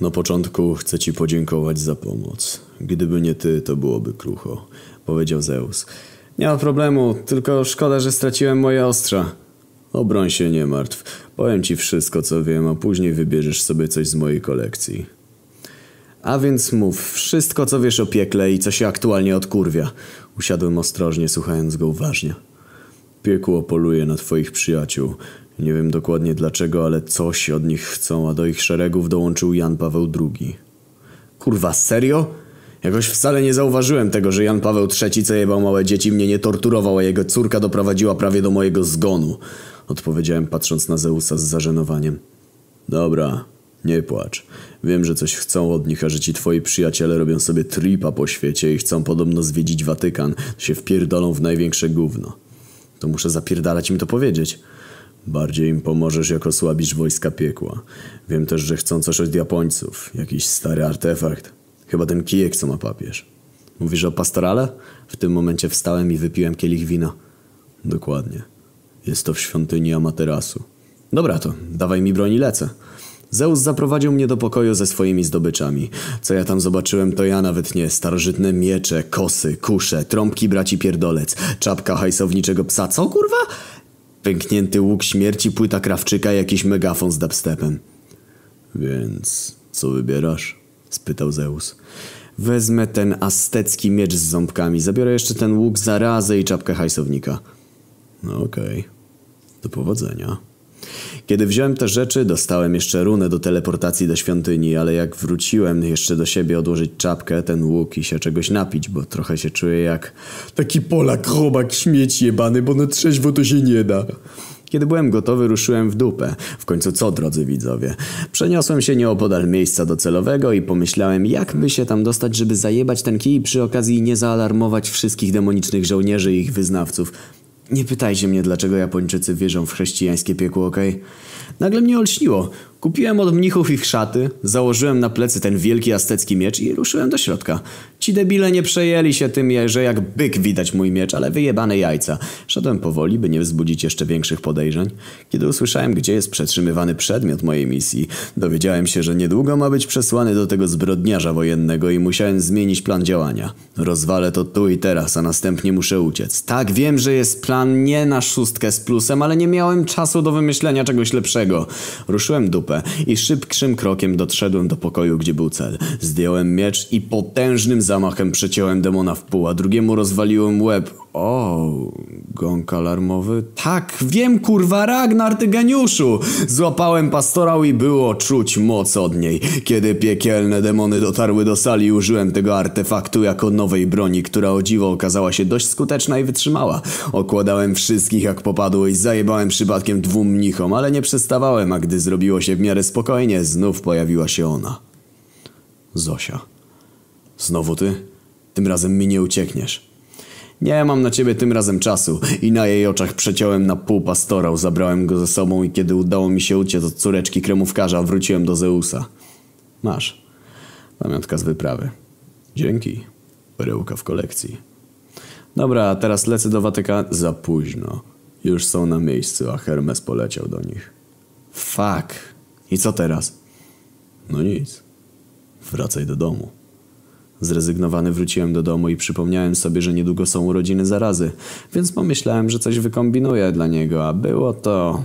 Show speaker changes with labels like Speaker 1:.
Speaker 1: Na początku chcę ci podziękować za pomoc. Gdyby nie ty, to byłoby krucho, powiedział Zeus.
Speaker 2: Nie ma problemu, tylko szkoda, że straciłem moje ostrza.
Speaker 1: Obroń się, nie martw. Powiem ci wszystko, co wiem, a później wybierzesz sobie coś z mojej kolekcji.
Speaker 2: A więc mów wszystko, co wiesz o piekle i co się aktualnie odkurwia. Usiadłem ostrożnie, słuchając go uważnie.
Speaker 1: Piekło poluje na twoich przyjaciół. Nie wiem dokładnie dlaczego, ale coś od nich chcą, a do ich szeregów dołączył Jan Paweł II.
Speaker 2: Kurwa, serio? Jakoś wcale nie zauważyłem tego, że Jan Paweł III, co jebał małe dzieci, mnie nie torturował, a jego córka doprowadziła prawie do mojego zgonu. Odpowiedziałem patrząc na Zeusa z zażenowaniem.
Speaker 1: Dobra, nie płacz. Wiem, że coś chcą od nich, a że ci twoi przyjaciele robią sobie tripa po świecie i chcą podobno zwiedzić Watykan, to się wpierdolą w największe gówno.
Speaker 2: To muszę zapierdalać im to powiedzieć.
Speaker 1: Bardziej im pomożesz, jak osłabisz wojska piekła. Wiem też, że chcą coś od Japońców. Jakiś stary artefakt. Chyba ten kijek, co ma papież.
Speaker 2: Mówisz o pastorale? W tym momencie wstałem i wypiłem kielich wina.
Speaker 1: Dokładnie. Jest to w świątyni Amaterasu.
Speaker 2: Dobra to, dawaj mi broń i lecę. Zeus zaprowadził mnie do pokoju ze swoimi zdobyczami. Co ja tam zobaczyłem, to ja nawet nie. Starożytne miecze, kosy, kusze, trąbki braci pierdolec, czapka hajsowniczego psa. Co kurwa? Pęknięty łuk śmierci, płyta krawczyka i jakiś megafon z dubstepem.
Speaker 1: Więc co wybierasz? spytał Zeus.
Speaker 2: Wezmę ten aztecki miecz z ząbkami. Zabiorę jeszcze ten łuk zarazę i czapkę hajsownika.
Speaker 1: No okej. Okay. Do powodzenia.
Speaker 2: Kiedy wziąłem te rzeczy, dostałem jeszcze runę do teleportacji do świątyni, ale jak wróciłem jeszcze do siebie odłożyć czapkę, ten łuk i się czegoś napić, bo trochę się czuję jak taki Polak, robak, śmieć jebany, bo na trzeźwo to się nie da. Kiedy byłem gotowy, ruszyłem w dupę. W końcu co, drodzy widzowie? Przeniosłem się nieopodal miejsca docelowego i pomyślałem, jak by się tam dostać, żeby zajebać ten kij przy okazji nie zaalarmować wszystkich demonicznych żołnierzy i ich wyznawców. Nie pytajcie mnie, dlaczego Japończycy wierzą w chrześcijańskie piekło, okej? Okay? Nagle mnie olśniło. Kupiłem od mnichów ich szaty, założyłem na plecy ten wielki aztecki miecz i ruszyłem do środka. Ci debile nie przejęli się tym, że jak byk widać mój miecz, ale wyjebane jajca. Szedłem powoli, by nie wzbudzić jeszcze większych podejrzeń. Kiedy usłyszałem, gdzie jest przetrzymywany przedmiot mojej misji, dowiedziałem się, że niedługo ma być przesłany do tego zbrodniarza wojennego i musiałem zmienić plan działania. Rozwalę to tu i teraz, a następnie muszę uciec. Tak, wiem, że jest plan nie na szóstkę z plusem, ale nie miałem czasu do wymyślenia czegoś lepszego. Ruszyłem dupę i szybkim krokiem dotrzedłem do pokoju, gdzie był cel. Zdjąłem miecz i potężnym zamachem przeciąłem demona w pół, a drugiemu rozwaliłem łeb. O, gąk alarmowy? Tak, wiem kurwa, Ragnar, ty geniuszu! Złapałem pastorał i było czuć moc od niej. Kiedy piekielne demony dotarły do sali, użyłem tego artefaktu jako nowej broni, która o dziwo okazała się dość skuteczna i wytrzymała. Okładałem wszystkich jak popadło i zajebałem przypadkiem dwóm mnichom, ale nie przestawałem, a gdy zrobiło się w miarę spokojnie, znów pojawiła się ona. Zosia. Znowu ty? Tym razem mi nie uciekniesz. Nie mam na ciebie tym razem czasu i na jej oczach przeciąłem na pół pastorał, zabrałem go ze sobą i kiedy udało mi się uciec od córeczki kremówkarza, wróciłem do Zeusa. Masz. Pamiątka z wyprawy.
Speaker 1: Dzięki. Perełka w kolekcji.
Speaker 2: Dobra, teraz lecę do Watykanu.
Speaker 1: Za późno. Już są na miejscu, a Hermes poleciał do nich.
Speaker 2: Fuck. I co teraz?
Speaker 1: No nic. Wracaj do domu.
Speaker 2: Zrezygnowany wróciłem do domu i przypomniałem sobie, że niedługo są urodziny zarazy, więc pomyślałem, że coś wykombinuję dla niego, a było to